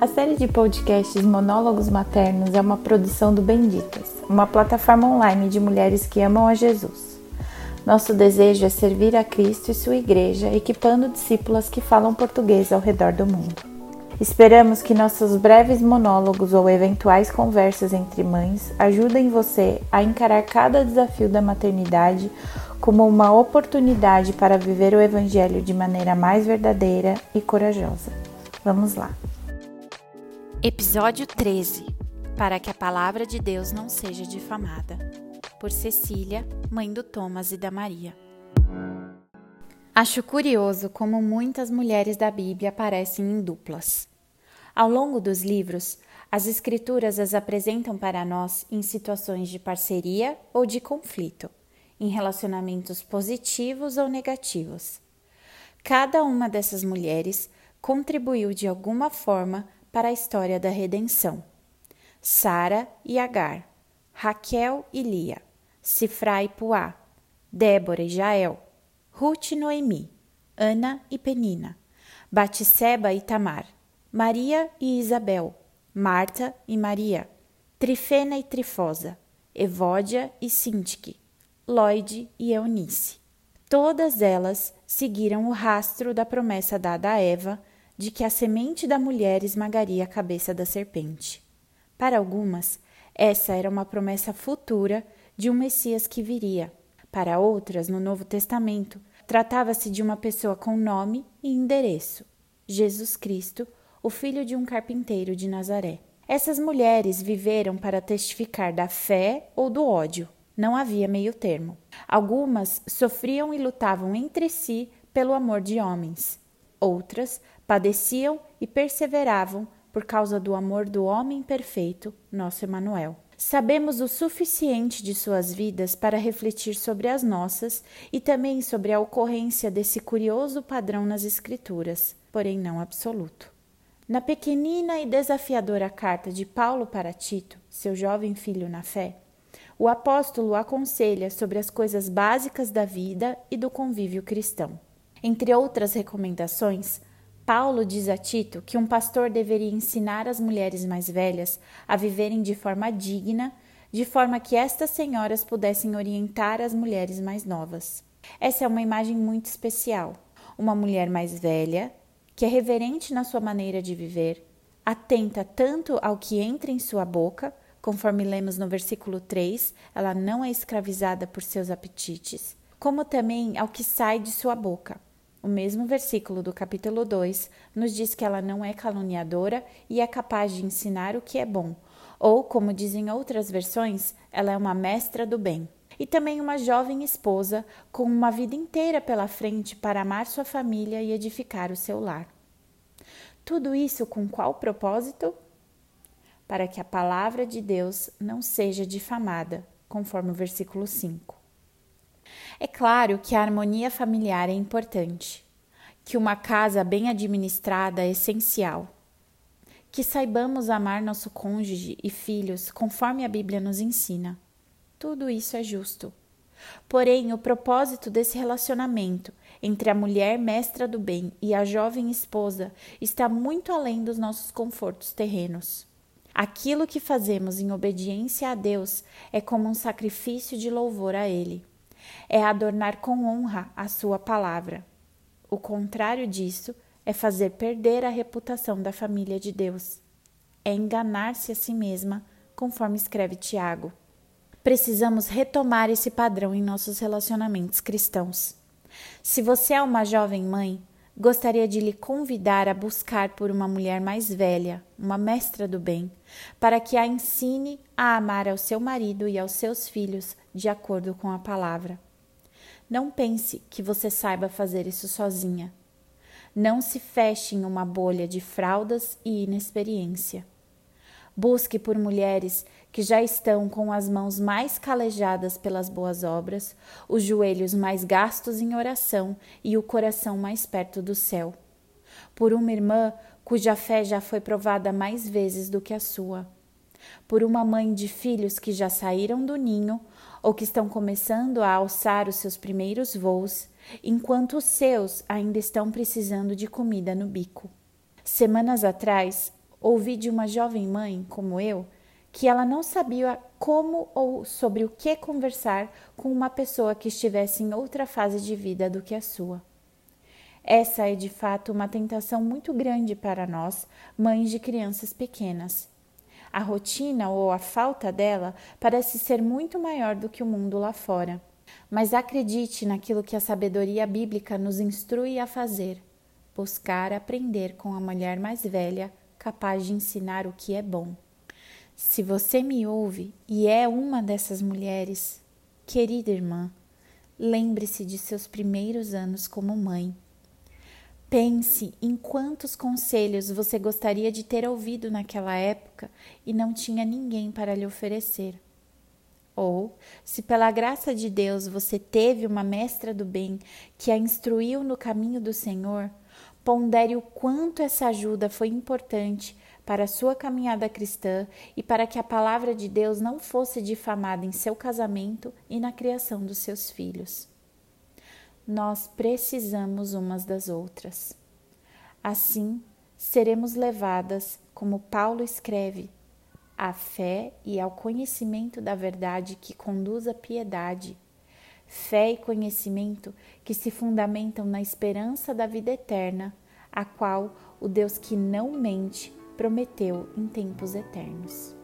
A série de podcasts Monólogos Maternos é uma produção do Benditas, uma plataforma online de mulheres que amam a Jesus. Nosso desejo é servir a Cristo e sua igreja, equipando discípulas que falam português ao redor do mundo. Esperamos que nossos breves monólogos ou eventuais conversas entre mães ajudem você a encarar cada desafio da maternidade como uma oportunidade para viver o Evangelho de maneira mais verdadeira e corajosa. Vamos lá! Episódio 13 Para que a palavra de Deus não seja difamada. Por Cecília, mãe do Thomas e da Maria. Acho curioso como muitas mulheres da Bíblia aparecem em duplas. Ao longo dos livros, as Escrituras as apresentam para nós em situações de parceria ou de conflito, em relacionamentos positivos ou negativos. Cada uma dessas mulheres contribuiu de alguma forma para a história da redenção. Sara e Agar, Raquel e Lia, Sifra e Puá, Débora e Jael, Ruth e Noemi, Ana e Penina, Batisseba e Tamar Maria e Isabel, Marta e Maria, Trifena e Trifosa, Evódia e Sintique, Lloyd e Eunice. Todas elas seguiram o rastro da promessa dada a Eva de que a semente da mulher esmagaria a cabeça da serpente. Para algumas, essa era uma promessa futura de um Messias que viria. Para outras, no Novo Testamento, tratava-se de uma pessoa com nome e endereço: Jesus Cristo, o filho de um carpinteiro de Nazaré. Essas mulheres viveram para testificar da fé ou do ódio. Não havia meio termo. Algumas sofriam e lutavam entre si pelo amor de homens. Outras padeciam e perseveravam por causa do amor do homem perfeito, nosso Emanuel. Sabemos o suficiente de suas vidas para refletir sobre as nossas e também sobre a ocorrência desse curioso padrão nas Escrituras, porém não absoluto. Na pequenina e desafiadora carta de Paulo para Tito, seu jovem filho na fé, o apóstolo aconselha sobre as coisas básicas da vida e do convívio cristão. Entre outras recomendações, Paulo diz a Tito que um pastor deveria ensinar as mulheres mais velhas a viverem de forma digna, de forma que estas senhoras pudessem orientar as mulheres mais novas. Essa é uma imagem muito especial. Uma mulher mais velha, que é reverente na sua maneira de viver, atenta tanto ao que entra em sua boca, conforme lemos no versículo 3, ela não é escravizada por seus apetites, como também ao que sai de sua boca. O mesmo versículo do capítulo 2 nos diz que ela não é caluniadora e é capaz de ensinar o que é bom, ou, como dizem outras versões, ela é uma mestra do bem e também uma jovem esposa com uma vida inteira pela frente para amar sua família e edificar o seu lar. Tudo isso com qual propósito? Para que a palavra de Deus não seja difamada, conforme o versículo 5. É claro que a harmonia familiar é importante, que uma casa bem administrada é essencial, que saibamos amar nosso cônjuge e filhos conforme a Bíblia nos ensina. Tudo isso é justo. Porém, o propósito desse relacionamento entre a mulher mestra do bem e a jovem esposa está muito além dos nossos confortos terrenos. Aquilo que fazemos em obediência a Deus é como um sacrifício de louvor a Ele. É adornar com honra a Sua palavra. O contrário disso é fazer perder a reputação da família de Deus. É enganar-se a si mesma, conforme escreve Tiago precisamos retomar esse padrão em nossos relacionamentos cristãos. Se você é uma jovem mãe, gostaria de lhe convidar a buscar por uma mulher mais velha, uma mestra do bem, para que a ensine a amar ao seu marido e aos seus filhos de acordo com a palavra. Não pense que você saiba fazer isso sozinha. Não se feche em uma bolha de fraldas e inexperiência. Busque por mulheres que já estão com as mãos mais calejadas pelas boas obras, os joelhos mais gastos em oração e o coração mais perto do céu. Por uma irmã cuja fé já foi provada mais vezes do que a sua. Por uma mãe de filhos que já saíram do ninho ou que estão começando a alçar os seus primeiros voos, enquanto os seus ainda estão precisando de comida no bico. Semanas atrás, Ouvi de uma jovem mãe, como eu, que ela não sabia como ou sobre o que conversar com uma pessoa que estivesse em outra fase de vida do que a sua. Essa é de fato uma tentação muito grande para nós, mães de crianças pequenas. A rotina ou a falta dela parece ser muito maior do que o mundo lá fora. Mas acredite naquilo que a sabedoria bíblica nos instrui a fazer: buscar aprender com a mulher mais velha, capaz de ensinar o que é bom. Se você me ouve e é uma dessas mulheres, querida irmã, lembre-se de seus primeiros anos como mãe. Pense em quantos conselhos você gostaria de ter ouvido naquela época e não tinha ninguém para lhe oferecer. Ou, se pela graça de Deus você teve uma mestra do bem que a instruiu no caminho do Senhor, pondere o quanto essa ajuda foi importante para a sua caminhada cristã e para que a palavra de Deus não fosse difamada em seu casamento e na criação dos seus filhos. Nós precisamos umas das outras. Assim, seremos levadas, como Paulo escreve, à fé e ao conhecimento da verdade que conduz à piedade. Fé e conhecimento que se fundamentam na esperança da vida eterna, a qual o Deus que não mente prometeu em tempos eternos.